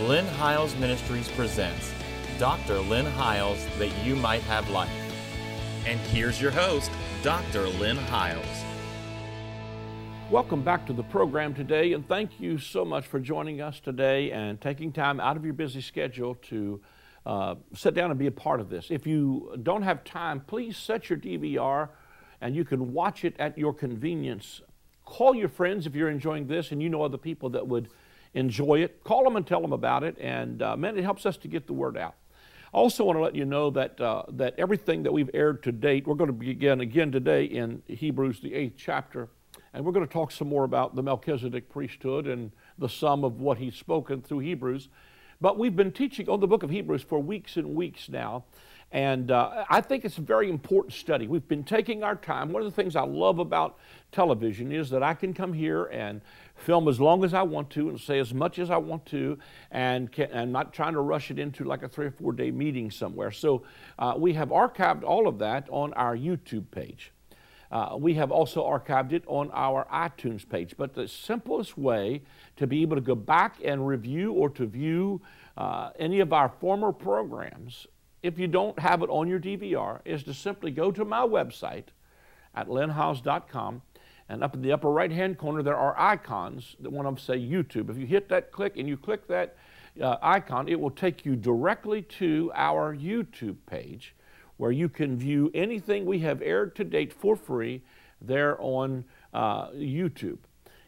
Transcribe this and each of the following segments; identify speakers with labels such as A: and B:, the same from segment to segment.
A: Lynn Hiles Ministries presents Dr. Lynn Hiles That You Might Have Life. And here's your host, Dr. Lynn Hiles.
B: Welcome back to the program today, and thank you so much for joining us today and taking time out of your busy schedule to uh, sit down and be a part of this. If you don't have time, please set your DVR and you can watch it at your convenience. Call your friends if you're enjoying this and you know other people that would enjoy it. Call them and tell them about it, and uh, man, it helps us to get the word out. I also want to let you know that, uh, that everything that we've aired to date, we're going to begin again today in Hebrews, the eighth chapter, and we're going to talk some more about the Melchizedek priesthood and the sum of what he's spoken through Hebrews. But we've been teaching on the book of Hebrews for weeks and weeks now. And uh, I think it's a very important study. We've been taking our time. One of the things I love about television is that I can come here and film as long as I want to and say as much as I want to, and can, I'm not trying to rush it into like a three or four day meeting somewhere. So uh, we have archived all of that on our YouTube page. Uh, we have also archived it on our iTunes page. But the simplest way to be able to go back and review or to view uh, any of our former programs if you don't have it on your DVR, is to simply go to my website at lynnhiles.com, and up in the upper right hand corner, there are icons that one of them say YouTube. If you hit that click and you click that uh, icon, it will take you directly to our YouTube page where you can view anything we have aired to date for free there on uh, YouTube.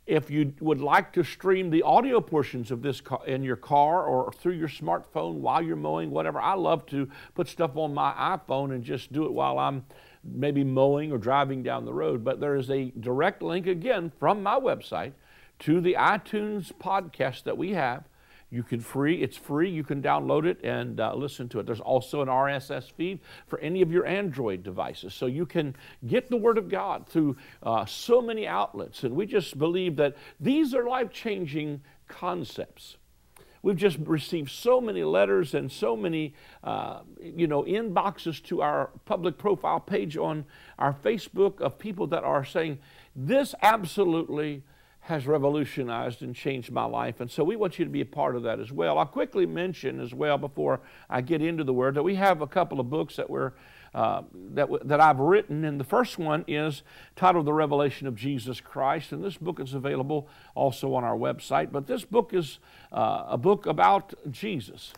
B: If you would like to stream the audio portions of this in your car or through your smartphone while you're mowing, whatever, I love to put stuff on my iPhone and just do it while I'm maybe mowing or driving down the road. But there is a direct link again from my website to the iTunes podcast that we have you can free, it's free. You can download it and uh, listen to it. There's also an RSS feed for any of your Android devices. So you can get the Word of God through uh, so many outlets. And we just believe that these are life changing concepts. We've just received so many letters and so many, uh, you know, inboxes to our public profile page on our Facebook of people that are saying, this absolutely has revolutionized and changed my life. And so we want you to be a part of that as well. I'll quickly mention as well before I get into the word that we have a couple of books that we're uh, that, that I've written, and the first one is titled The Revelation of Jesus Christ, and this book is available also on our website. But this book is uh, a book about Jesus,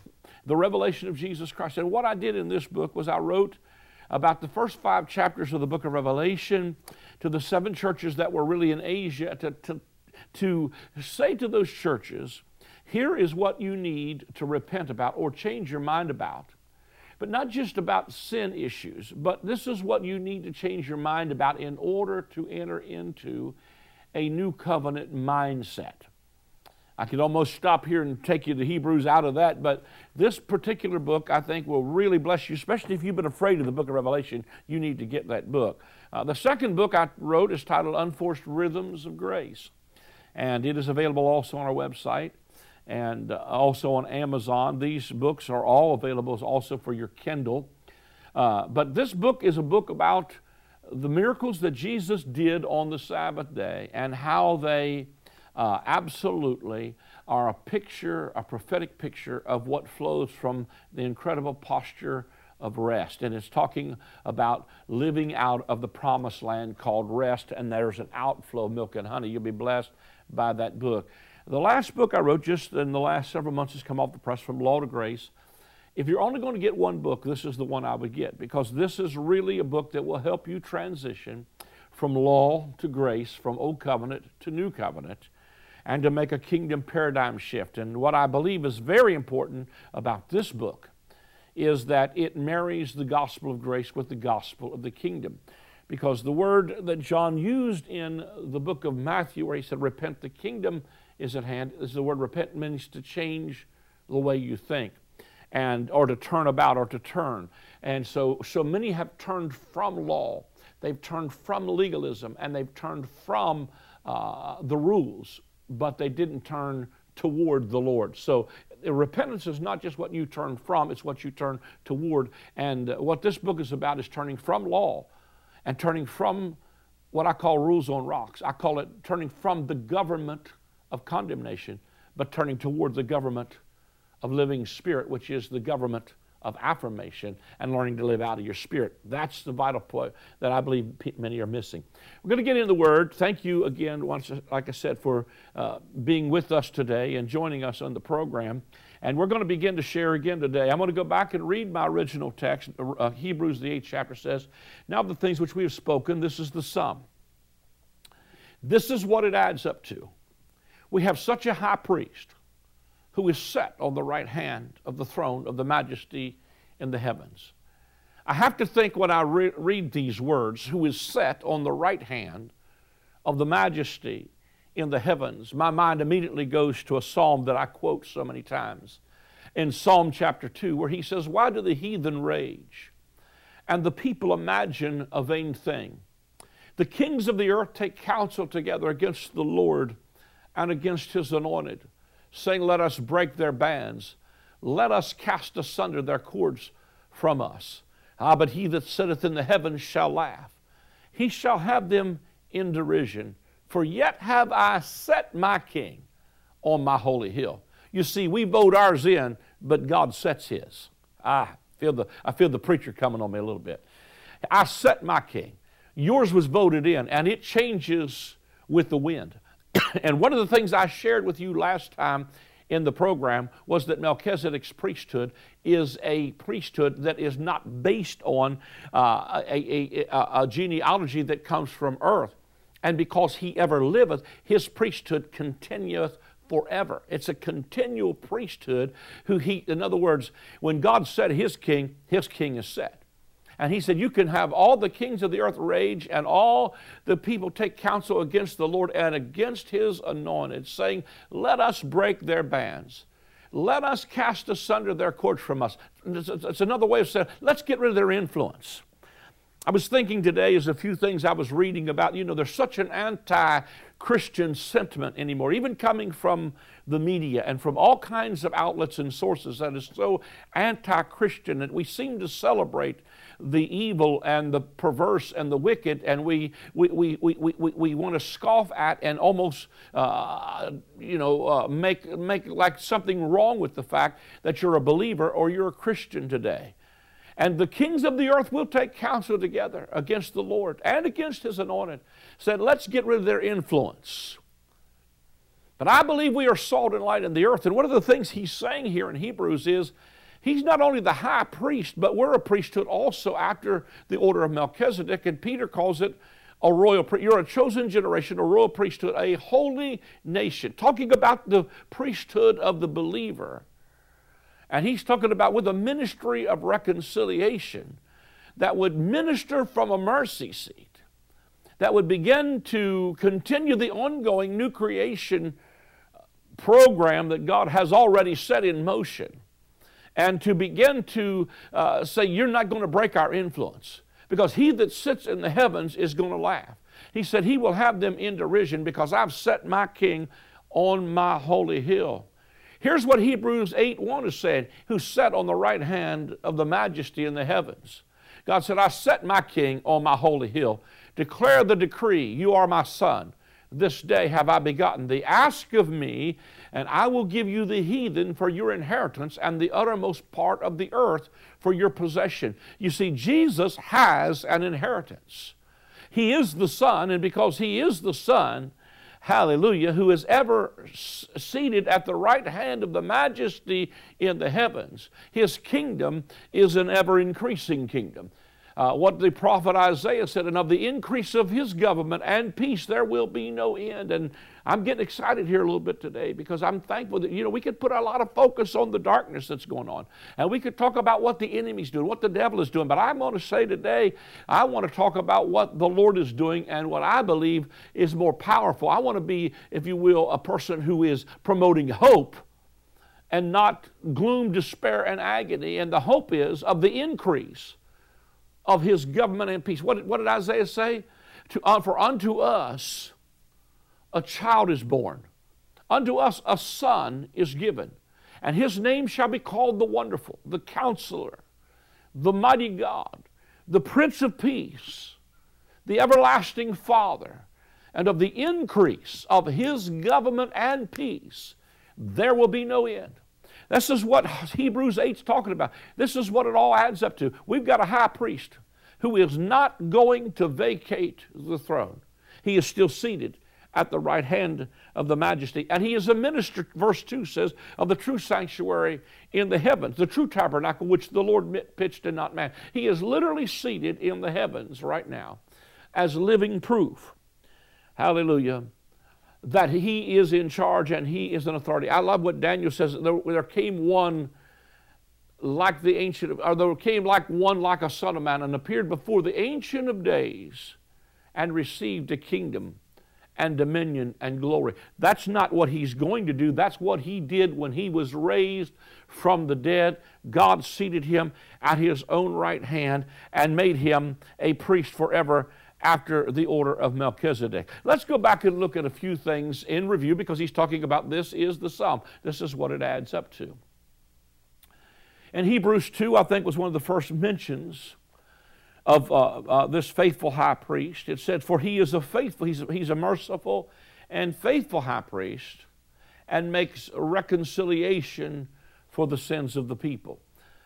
B: the revelation of Jesus Christ. And what I did in this book was I wrote about the first five chapters of the book of Revelation to the seven churches that were really in Asia to, to, to say to those churches, here is what you need to repent about or change your mind about. But not just about sin issues, but this is what you need to change your mind about in order to enter into a new covenant mindset. I could almost stop here and take you to Hebrews out of that, but this particular book I think will really bless you, especially if you've been afraid of the book of Revelation. You need to get that book. Uh, the second book I wrote is titled Unforced Rhythms of Grace and it is available also on our website and uh, also on Amazon. These books are all available also for your Kindle. Uh, but this book is a book about the miracles that Jesus did on the Sabbath day and how they uh, absolutely are a picture, a prophetic picture of what flows from the incredible posture of rest. And it's talking about living out of the promised land called rest, and there's an outflow of milk and honey. You'll be blessed by that book. The last book I wrote just in the last several months has come off the press from Law to Grace. If you're only going to get one book, this is the one I would get because this is really a book that will help you transition from law to grace, from old covenant to new covenant, and to make a kingdom paradigm shift. And what I believe is very important about this book is that it marries the gospel of grace with the gospel of the kingdom because the word that John used in the book of Matthew, where he said, Repent, the kingdom is at hand, is the word repent means to change the way you think and or to turn about or to turn. And so so many have turned from law. They've turned from legalism and they've turned from uh, the rules, but they didn't turn toward the Lord. So repentance is not just what you turn from, it's what you turn toward. And uh, what this book is about is turning from law and turning from what I call rules on rocks. I call it turning from the government of condemnation, but turning toward the government of living spirit, which is the government of affirmation and learning to live out of your spirit. That's the vital point that I believe many are missing. We're going to get into the Word. Thank you again, once, like I said, for uh, being with us today and joining us on the program. And we're going to begin to share again today. I'm going to go back and read my original text. Uh, Hebrews, the eighth chapter says, Now the things which we have spoken, this is the sum. This is what it adds up to. We have such a high priest who is set on the right hand of the throne of the majesty in the heavens. I have to think when I re- read these words, who is set on the right hand of the majesty in the heavens, my mind immediately goes to a psalm that I quote so many times in Psalm chapter 2, where he says, Why do the heathen rage and the people imagine a vain thing? The kings of the earth take counsel together against the Lord and against his anointed saying, Let us break their bands, let us cast asunder their cords from us. Ah, but he that sitteth in the heavens shall laugh. He shall have them in derision. For yet have I set my king on my holy hill. You see, we vote ours in, but God sets his. I feel the, I feel the preacher coming on me a little bit. I set my king. Yours was voted in, and it changes with the wind. and one of the things I shared with you last time in the program was that Melchizedek's priesthood is a priesthood that is not based on uh, a, a, a, genealogy that comes from earth. And because he ever liveth, his priesthood continueth forever. It's a continual priesthood who he, in other words, when God said his king, his king is set. And he said, You can have all the kings of the earth rage and all the people take counsel against the Lord and against his anointed, saying, Let us break their bands. Let us cast asunder their cords from us. It's another way of saying, let's get rid of their influence. I was thinking today as a few things I was reading about. You know, there's such an anti Christian sentiment anymore, even coming from the media and from all kinds of outlets and sources that is so anti Christian that we seem to celebrate the evil and the perverse and the wicked, and we, we, we, we, we, we want to scoff at and almost, uh, you know, uh, make, make like something wrong with the fact that you're a believer or you're a Christian today. And the kings of the earth will take counsel together against the Lord and against his anointed. Said, let's get rid of their influence. But I believe we are salt and light in the earth. And one of the things he's saying here in Hebrews is He's not only the high priest, but we're a priesthood also after the order of Melchizedek, and Peter calls it a royal you're a chosen generation a royal priesthood a holy nation talking about the priesthood of the believer and he's talking about with a ministry of reconciliation that would minister from a mercy seat that would begin to continue the ongoing new creation program that god has already set in motion and to begin to uh, say, You're not going to break our influence because he that sits in the heavens is going to laugh. He said, He will have them in derision because I've set my king on my holy hill. Here's what Hebrews 8 1 is saying, who sat on the right hand of the majesty in the heavens. God said, I set my king on my holy hill. Declare the decree, you are my son. This day have I begotten thee. Ask of me, and I will give you the heathen for your inheritance and the uttermost part of the earth for your possession. You see, Jesus has an inheritance. He is the Son, and because He is the Son, hallelujah, who is ever seated at the right hand of the majesty in the heavens, His kingdom is an ever increasing kingdom uh, what the prophet Isaiah said, and of the increase of his government and peace there will be no end. And I'm getting excited here a little bit today because I'm thankful that, you know, we could put a lot of focus on the darkness that's going on. And we could talk about what the enemy's doing, what the devil is doing. But I'm going to say today, I want to talk about what the Lord is doing and what I believe is more powerful. I want to be, if you will, a person who is promoting hope and not gloom, despair, and agony. And the hope is of the increase of his government and peace. What, what did Isaiah say? To, uh, for unto us a child is born, unto us a son is given, and his name shall be called the Wonderful, the Counselor, the Mighty God, the Prince of Peace, the Everlasting Father, and of the increase of his government and peace there will be no end. This is what Hebrews 8 is talking about. This is what it all adds up to. We've got a high priest who is not going to vacate the throne. He is still seated at the right hand of the majesty. And he is a minister, verse 2 says, of the true sanctuary in the heavens, the true tabernacle which the Lord pitched and not man. He is literally seated in the heavens right now as living proof. Hallelujah. That he is in charge and he is an authority. I love what Daniel says. There, there came one like the ancient, or there came like one like a son of man and appeared before the ancient of days and received a kingdom and dominion and glory. That's not what he's going to do. That's what he did when he was raised from the dead. God seated him at his own right hand and made him a priest forever after the order of Melchizedek. Let's go back and look at a few things in review because he's talking about this is the psalm. This is what it adds up to. In Hebrews 2, I think was one of the first mentions of uh, uh, this faithful high priest. It said, For he is a faithful, he's, he's a merciful and faithful high priest and makes reconciliation for the sins of the people.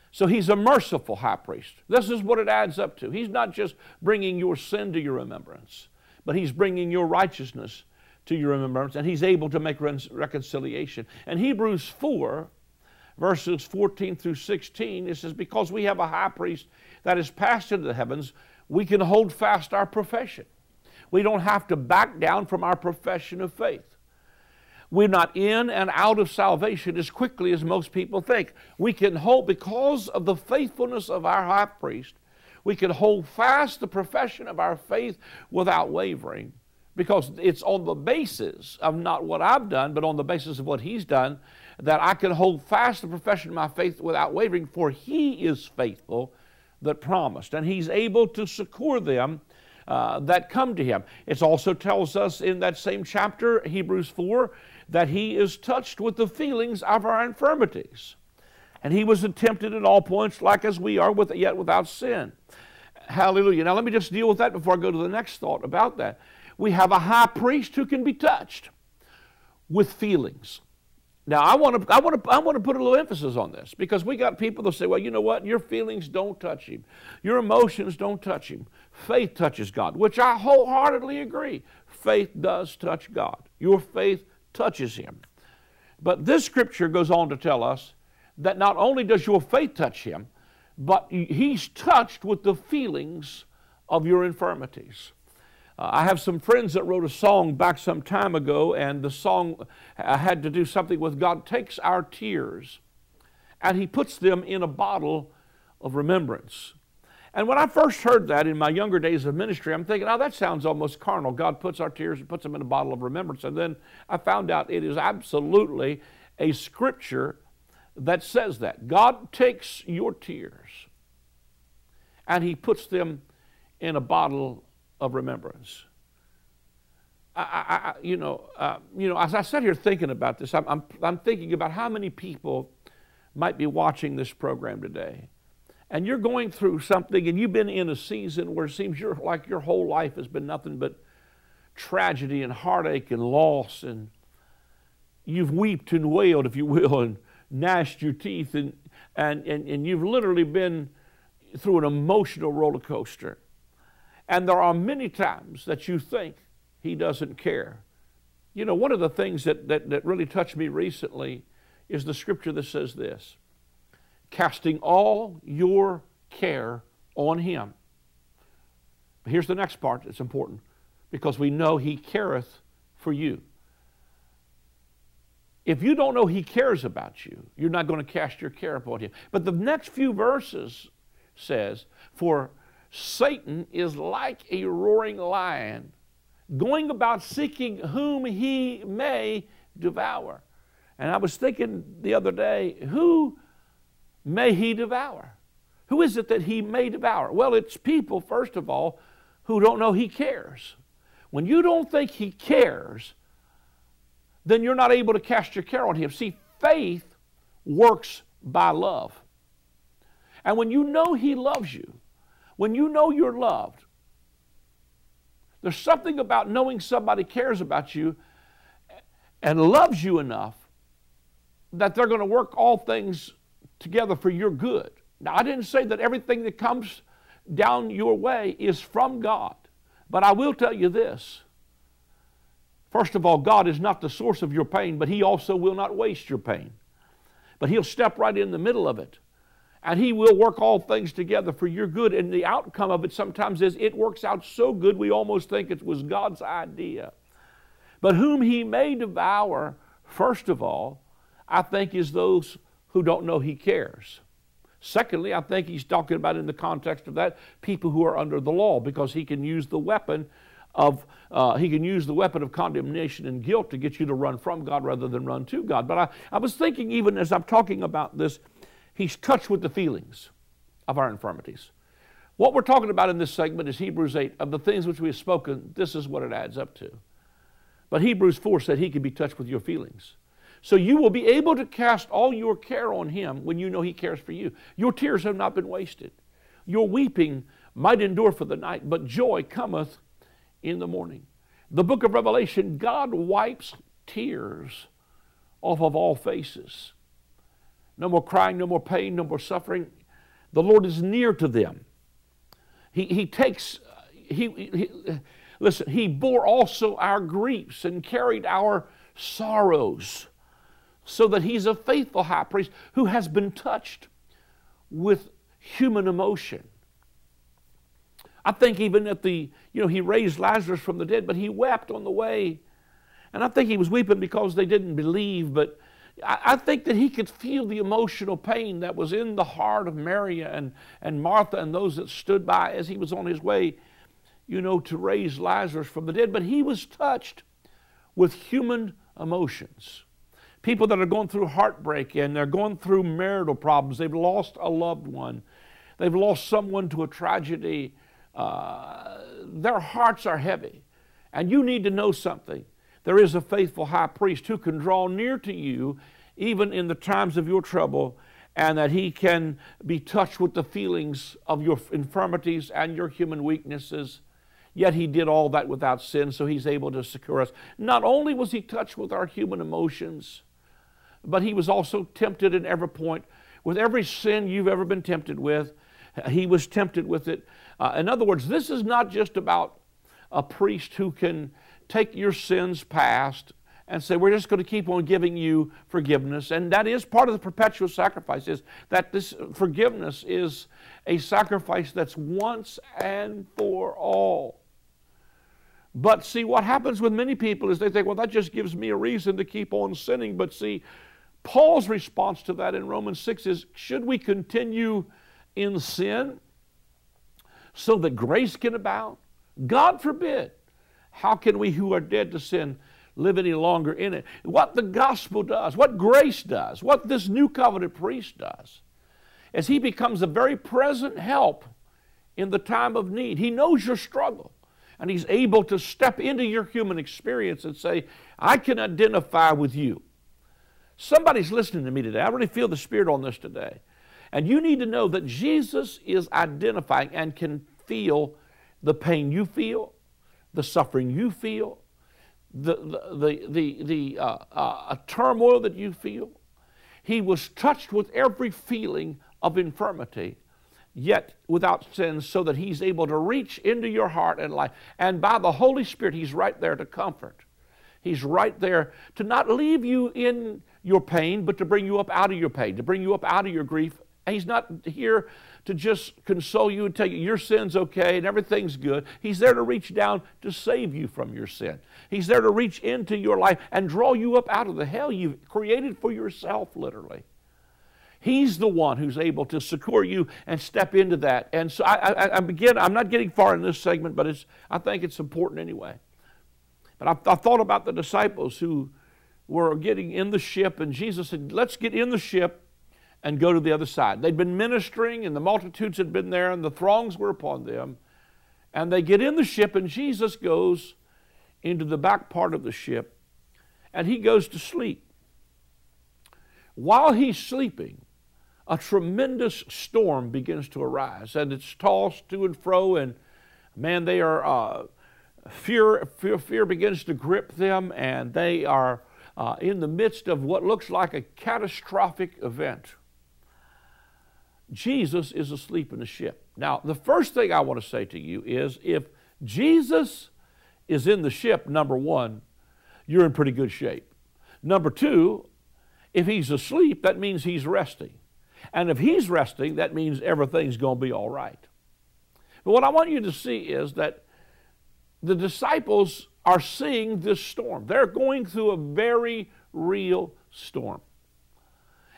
B: So he's a merciful high priest. This is what it adds up to. He's not just bringing your sin to your remembrance, but he's bringing your righteousness to your remembrance, and he's able to make reconciliation. And Hebrews 4, verses 14 through 16, it says, Because we have a high priest that is passed into the heavens, we can hold fast our profession. We don't have to back down from our profession of faith. We're not in and out of salvation as quickly as most people think. We can hold, because of the faithfulness of our high priest, we can hold fast the profession of our faith without wavering because it's on the basis of not what I've done, but on the basis of what He's done that I can hold fast the profession of my faith without wavering, for He is faithful that promised, and He's able to succor them uh, that come to Him. It also tells us in that same chapter, Hebrews 4, that he is touched with the feelings of our infirmities. And he was tempted at all points, like as we are, with, yet without sin. Hallelujah. Now, let me just deal with that before I go to the next thought about that. We have a high priest who can be touched with feelings. Now, I want to, I want to, I want to put a little emphasis on this because we got people that say, well, you know what? Your feelings don't touch him. Your emotions don't touch him. Faith touches God, which I wholeheartedly agree. Faith does touch God. Your faith touches him. But this scripture goes on to tell us that not only does your faith touch him, but he's touched with the feelings of your infirmities. Uh, I have some friends that wrote a song back some time ago, and the song uh, had to do something with God takes our tears and He puts them in a bottle of remembrance. And when I first heard that in my younger days of ministry, I'm thinking, oh, that sounds almost carnal. God puts our tears and puts them in a bottle of remembrance. And then I found out it is absolutely a scripture that says that. God takes your tears and He puts them in a bottle of remembrance. I, I, you know, uh, you know, as I sat here thinking about this, I'm, I'm, I'm thinking about how many people might be watching this program today and you're going through something and you've been in a season where it seems you're, like your whole life has been nothing but tragedy and heartache and loss and you've wept and wailed, if you will, and gnashed your teeth and, and, and, and you've literally been through an emotional roller coaster. And there are many times that you think he doesn't care. You know, one of the things that, that, that really touched me recently is the scripture that says this casting all your care on him. Here's the next part that's important because we know he careth for you. If you don't know he cares about you, you're not going to cast your care upon him. But the next few verses says, For Satan is like a roaring lion, going about seeking whom he may devour. And I was thinking the other day, who may he devour? Who is it that he may devour? Well, it's people, first of all, who don't know he cares. When you don't think he cares, then you're not able to cast your care on him. See, faith works by love. And when you know he loves you, when you know you're loved, there's something about knowing somebody cares about you and loves you enough that they're going to work all things together for your good. Now, I didn't say that everything that comes down your way is from God, but I will tell you this. First of all, God is not the source of your pain, but He also will not waste your pain. But He'll step right in the middle of it. And He will work all things together for your good. And the outcome of it sometimes is it works out so good we almost think it was God's idea. But whom He may devour, first of all, I think is those who don't know He cares. Secondly, I think he's talking about in the context of that people who are under the law because he can use the weapon of uh, he can use the weapon of condemnation and guilt to get you to run from God rather than run to God. But I, I was thinking even as I'm talking about this, he's touched with the feelings of our infirmities. What we're talking about in this segment is Hebrews 8. Of the things which we have spoken, this is what it adds up to. But Hebrews 4 said he can be touched with your feelings. So you will be able to cast all your care on him when you know he cares for you. Your tears have not been wasted. Your weeping might endure for the night, but joy cometh in the morning. The book of Revelation, God wipes tears off of all faces. No more crying, no more pain, no more suffering. The Lord is near to them. He, he takes, he, he, listen, He bore also our griefs and carried our sorrows so that he's a faithful high priest who has been touched with human emotion. I think even at the, you know, he raised Lazarus from the dead, but he wept on the way. And I think he was weeping because they didn't believe, but I, think that he could feel the emotional pain that was in the heart of Mary and, and Martha and those that stood by as he was on his way, you know, to raise Lazarus from the dead. But he was touched with human emotions people that are going through heartbreak and they're going through marital problems. They've lost a loved one, they've lost someone to a tragedy. Uh, their hearts are heavy. And you need to know something. There is a faithful high priest who can draw near to you even in the times of your trouble, and that he can be touched with the feelings of your infirmities and your human weaknesses. Yet he did all that without sin, so he's able to secure us. Not only was he touched with our human emotions, but he was also tempted in every point. With every sin you've ever been tempted with, he was tempted with it. Uh, in other words, this is not just about a priest who can take your sins past and say, We're just going to keep on giving you forgiveness. And that is part of the perpetual sacrifice, is that this forgiveness is a sacrifice that's once and for all. But see, what happens with many people is they think, well, that just gives me a reason to keep on sinning. But see, Paul's response to that in Romans 6 is should we continue in sin so that grace can abound? God forbid. How can we who are dead to sin live any longer in it? What the gospel does, what grace does, what this new covenant priest does, is he becomes a very present help in the time of need. He knows your struggle. And he's able to step into your human experience and say, I can identify with you. Somebody's listening to me today. I really feel the Spirit on this today. And you need to know that Jesus is identifying and can feel the pain you feel, the suffering you feel, the, the, the, the, uh, uh, turmoil that you feel. He was touched with every feeling of infirmity, yet without sin, so that He's able to reach into your heart and life. And by the Holy Spirit, He's right there to comfort. He's right there to not leave you in your pain, but to bring you up out of your pain, to bring you up out of your grief. And he's not here to just console you and tell you your sin's okay and everything's good. He's there to reach down to save you from your sin. He's there to reach into your life and draw you up out of the hell you've created for yourself, literally. He's the one who's able to secure you and step into that. And so I, I, I begin, I'm not getting far in this segment, but it's, I think it's important anyway. But I, I thought about the disciples who were getting in the ship, and Jesus said, Let's get in the ship and go to the other side. They'd been ministering, and the multitudes had been there, and the throngs were upon them. And they get in the ship, and Jesus goes into the back part of the ship, and he goes to sleep. While he's sleeping, a tremendous storm begins to arise, and it's tossed to and fro, and man, they are uh, fear, fear, fear begins to grip them, and they are uh, in the midst of what looks like a catastrophic event. Jesus is asleep in the ship. Now, the first thing I want to say to you is if Jesus is in the ship, number one, you're in pretty good shape. Number two, if he's asleep, that means he's resting. And if he's resting, that means everything's going to be all right. But what I want you to see is that the disciples are seeing this storm. They're going through a very real storm.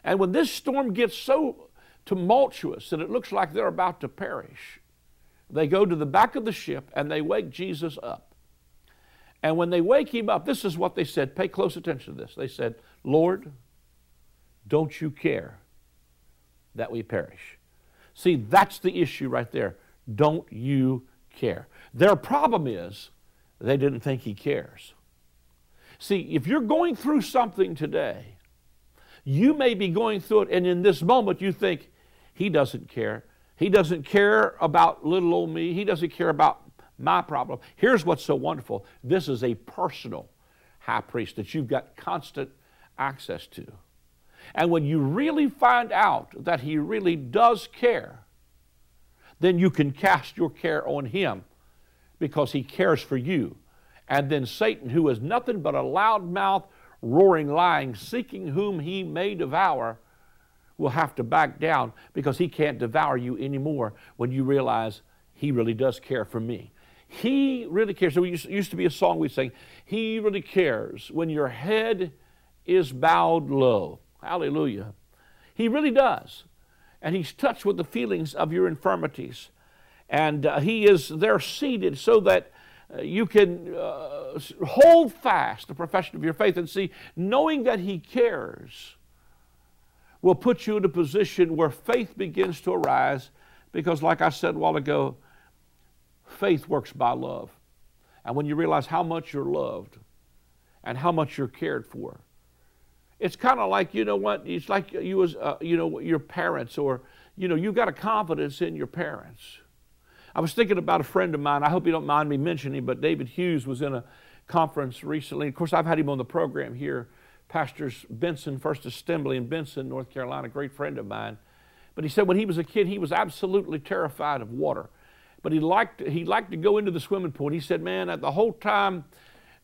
B: And when this storm gets so tumultuous that it looks like they're about to perish, they go to the back of the ship and they wake Jesus up. And when they wake him up, this is what they said. Pay close attention to this. They said, Lord, don't you care that we perish? See, that's the issue right there. Don't you care? Their problem is they didn't think he cares. See, if you're going through something today, you may be going through it, and in this moment you think, he doesn't care. He doesn't care about little old me. He doesn't care about my problem. Here's what's so wonderful this is a personal high priest that you've got constant access to. And when you really find out that he really does care, then you can cast your care on him because he cares for you. And then Satan, who is nothing but a loudmouth, roaring, lying, seeking whom he may devour, will have to back down because he can't devour you anymore when you realize he really does care for me. He really cares. It used to be a song we sang, He really cares when your head is bowed low. Hallelujah. He really does. And He's touched with the feelings of your infirmities. And uh, He is there seated so that uh, you can uh, hold fast the profession of your faith and see, knowing that He cares will put you in a position where faith begins to arise because, like I said a while ago, faith works by love. And when you realize how much you're loved and how much you're cared for, it's kind of like, you know what, it's like you as, uh, you know, your parents or, you know, you've got a confidence in your parents. I was thinking about a friend of mine. I hope you don't mind me mentioning, but David Hughes was in a conference recently. Of course, I've had him on the program here Pastors Benson, First Assembly in Benson, North Carolina, great friend of mine. But he said when he was a kid, he was absolutely terrified of water. But he liked, he liked to go into the swimming pool. And he said, man, at the whole time,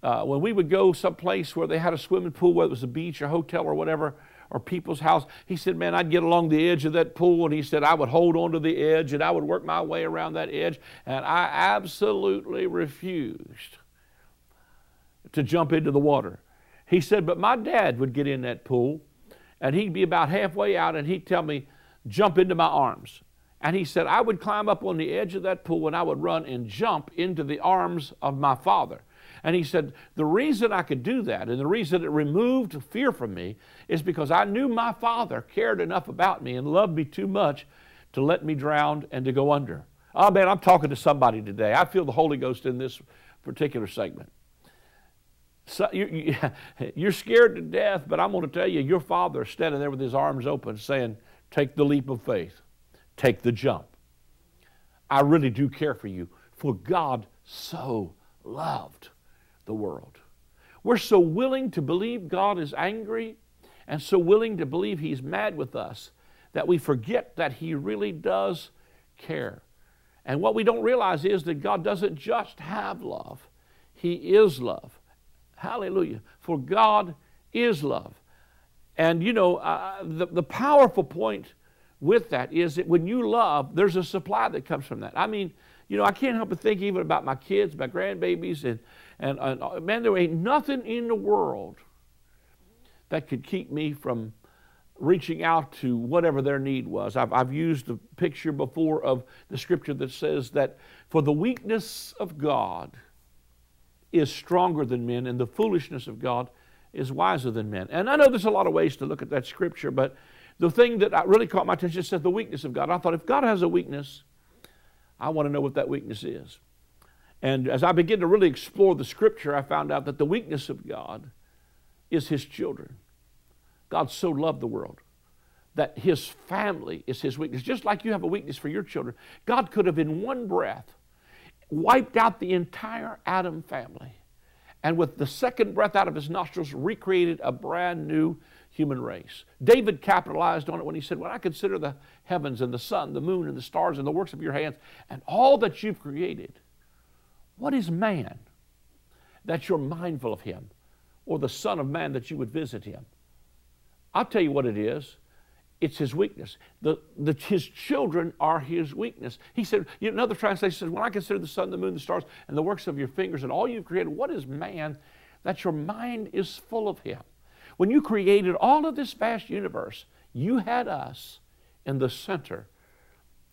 B: uh, when we would go someplace where they had a swimming pool, whether it was a beach or hotel or whatever, or people's house, he said, man, I'd get along the edge of that pool. And he said, I would hold on to the edge and I would work my way around that edge. And I absolutely refused to jump into the water. He said, but my dad would get in that pool and he'd be about halfway out and he'd tell me, jump into my arms. And he said, I would climb up on the edge of that pool and I would run and jump into the arms of my father. And he said, The reason I could do that and the reason it removed fear from me is because I knew my father cared enough about me and loved me too much to let me drown and to go under. Oh man, I'm talking to somebody today. I feel the Holy Ghost in this particular segment. So you, you're scared to death, but I'm going to tell you, your father is standing there with his arms open saying, Take the leap of faith, take the jump. I really do care for you, for God so loved the world. We're so willing to believe God is angry and so willing to believe He's mad with us that we forget that He really does care. And what we don't realize is that God doesn't just have love, He is love. Hallelujah. For God is love. And you know, uh, the, the powerful point with that is that when you love, there's a supply that comes from that. I mean, you know, I can't help but think even about my kids, my grandbabies, and, and, and uh, man, there ain't nothing in the world that could keep me from reaching out to whatever their need was. I've, I've used a picture before of the scripture that says that for the weakness of God, is stronger than men, and the foolishness of God is wiser than men. And I know there's a lot of ways to look at that scripture, but the thing that really caught my attention said the weakness of God. I thought if God has a weakness, I want to know what that weakness is. And as I began to really explore the scripture, I found out that the weakness of God is his children. God so loved the world that his family is his weakness. Just like you have a weakness for your children, God could have, in one breath, wiped out the entire Adam family and with the second breath out of his nostrils, recreated a brand new human race. David capitalized on it when he said, When I consider the heavens and the sun, the moon and the stars and the works of your hands and all that you've created, what is man that you're mindful of him, or the Son of Man that you would visit him? I'll tell you what it is. It's his weakness. The, the, his children are his weakness. He said, you know, another translation says, When I consider the sun, the moon, the stars, and the works of your fingers, and all you've created, what is man that your mind is full of him? When you created all of this vast universe, you had us in the center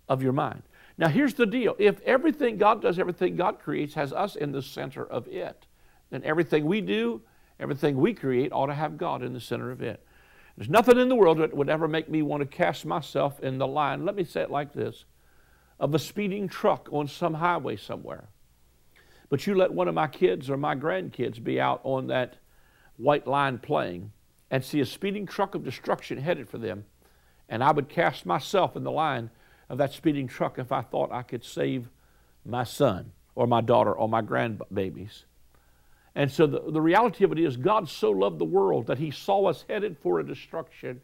B: of your mind. Now, here's the deal if everything God does, everything God creates, has us in the center of it, then everything we do, everything we create ought to have God in the center of it. There's nothing in the world that would ever make me want to cast myself in the line, let me say it like this, of a speeding truck on some highway somewhere. But you let one of my kids or my grandkids be out on that white line playing and see a speeding truck of destruction headed for them, and I would cast myself in the line of that speeding truck if I thought I could save my son or my daughter or my grandbabies. And so the, the reality of it is, God so loved the world that He saw us headed for a destruction.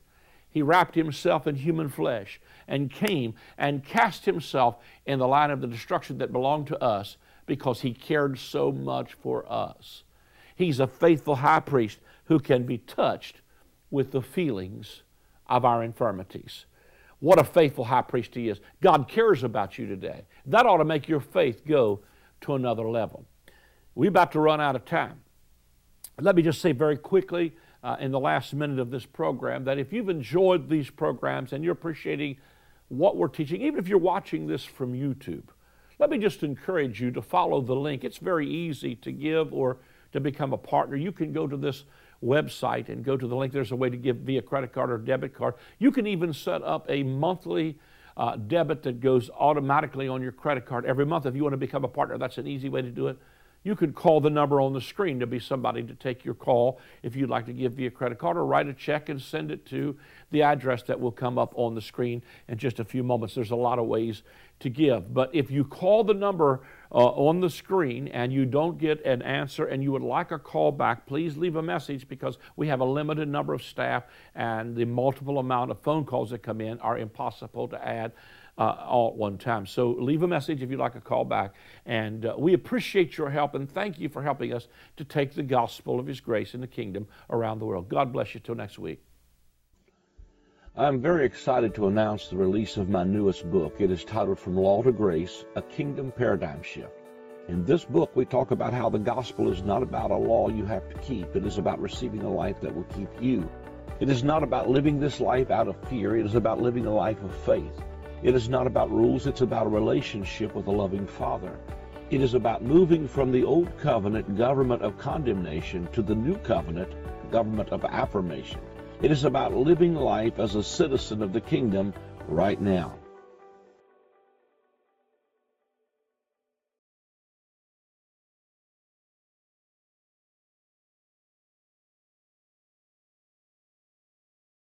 B: He wrapped Himself in human flesh and came and cast Himself in the line of the destruction that belonged to us because He cared so much for us. He's a faithful high priest who can be touched with the feelings of our infirmities. What a faithful high priest he is. God cares about you today. That ought to make your faith go to another level. We're about to run out of time. Let me just say very quickly uh, in the last minute of this program that if you've enjoyed these programs and you're appreciating what we're teaching, even if you're watching this from YouTube, let me just encourage you to follow the link. It's very easy to give or to become a partner. You can go to this website and go to the link. There's a way to give via credit card or debit card. You can even set up a monthly uh, debit that goes automatically on your credit card every month. If you want to become a partner, that's an easy way to do it. You could call the number on the screen to be somebody to take your call if you'd like to give via credit card or write a check and send it to the address that will come up on the screen in just a few moments. There's a lot of ways to give. But if you call the number uh, on the screen and you don't get an answer and you would like a call back, please leave a message because we have a limited number of staff and the multiple amount of phone calls that come in are impossible to add uh, all at one time. So leave a message if you'd like a call back. And uh, we appreciate your help and thank you for helping us to take the gospel of His grace in the kingdom around the world. God bless you till next week.
C: I'm very excited to announce the release of my newest book. It is titled From Law to Grace A Kingdom Paradigm Shift. In this book, we talk about how the gospel is not about a law you have to keep, it is about receiving a life that will keep you. It is not about living this life out of fear, it is about living a life of faith. It is not about rules, it's about a relationship with a loving Father. It is about moving from the old covenant government of condemnation to the new covenant government of affirmation. It is about living life as a citizen of the kingdom right now.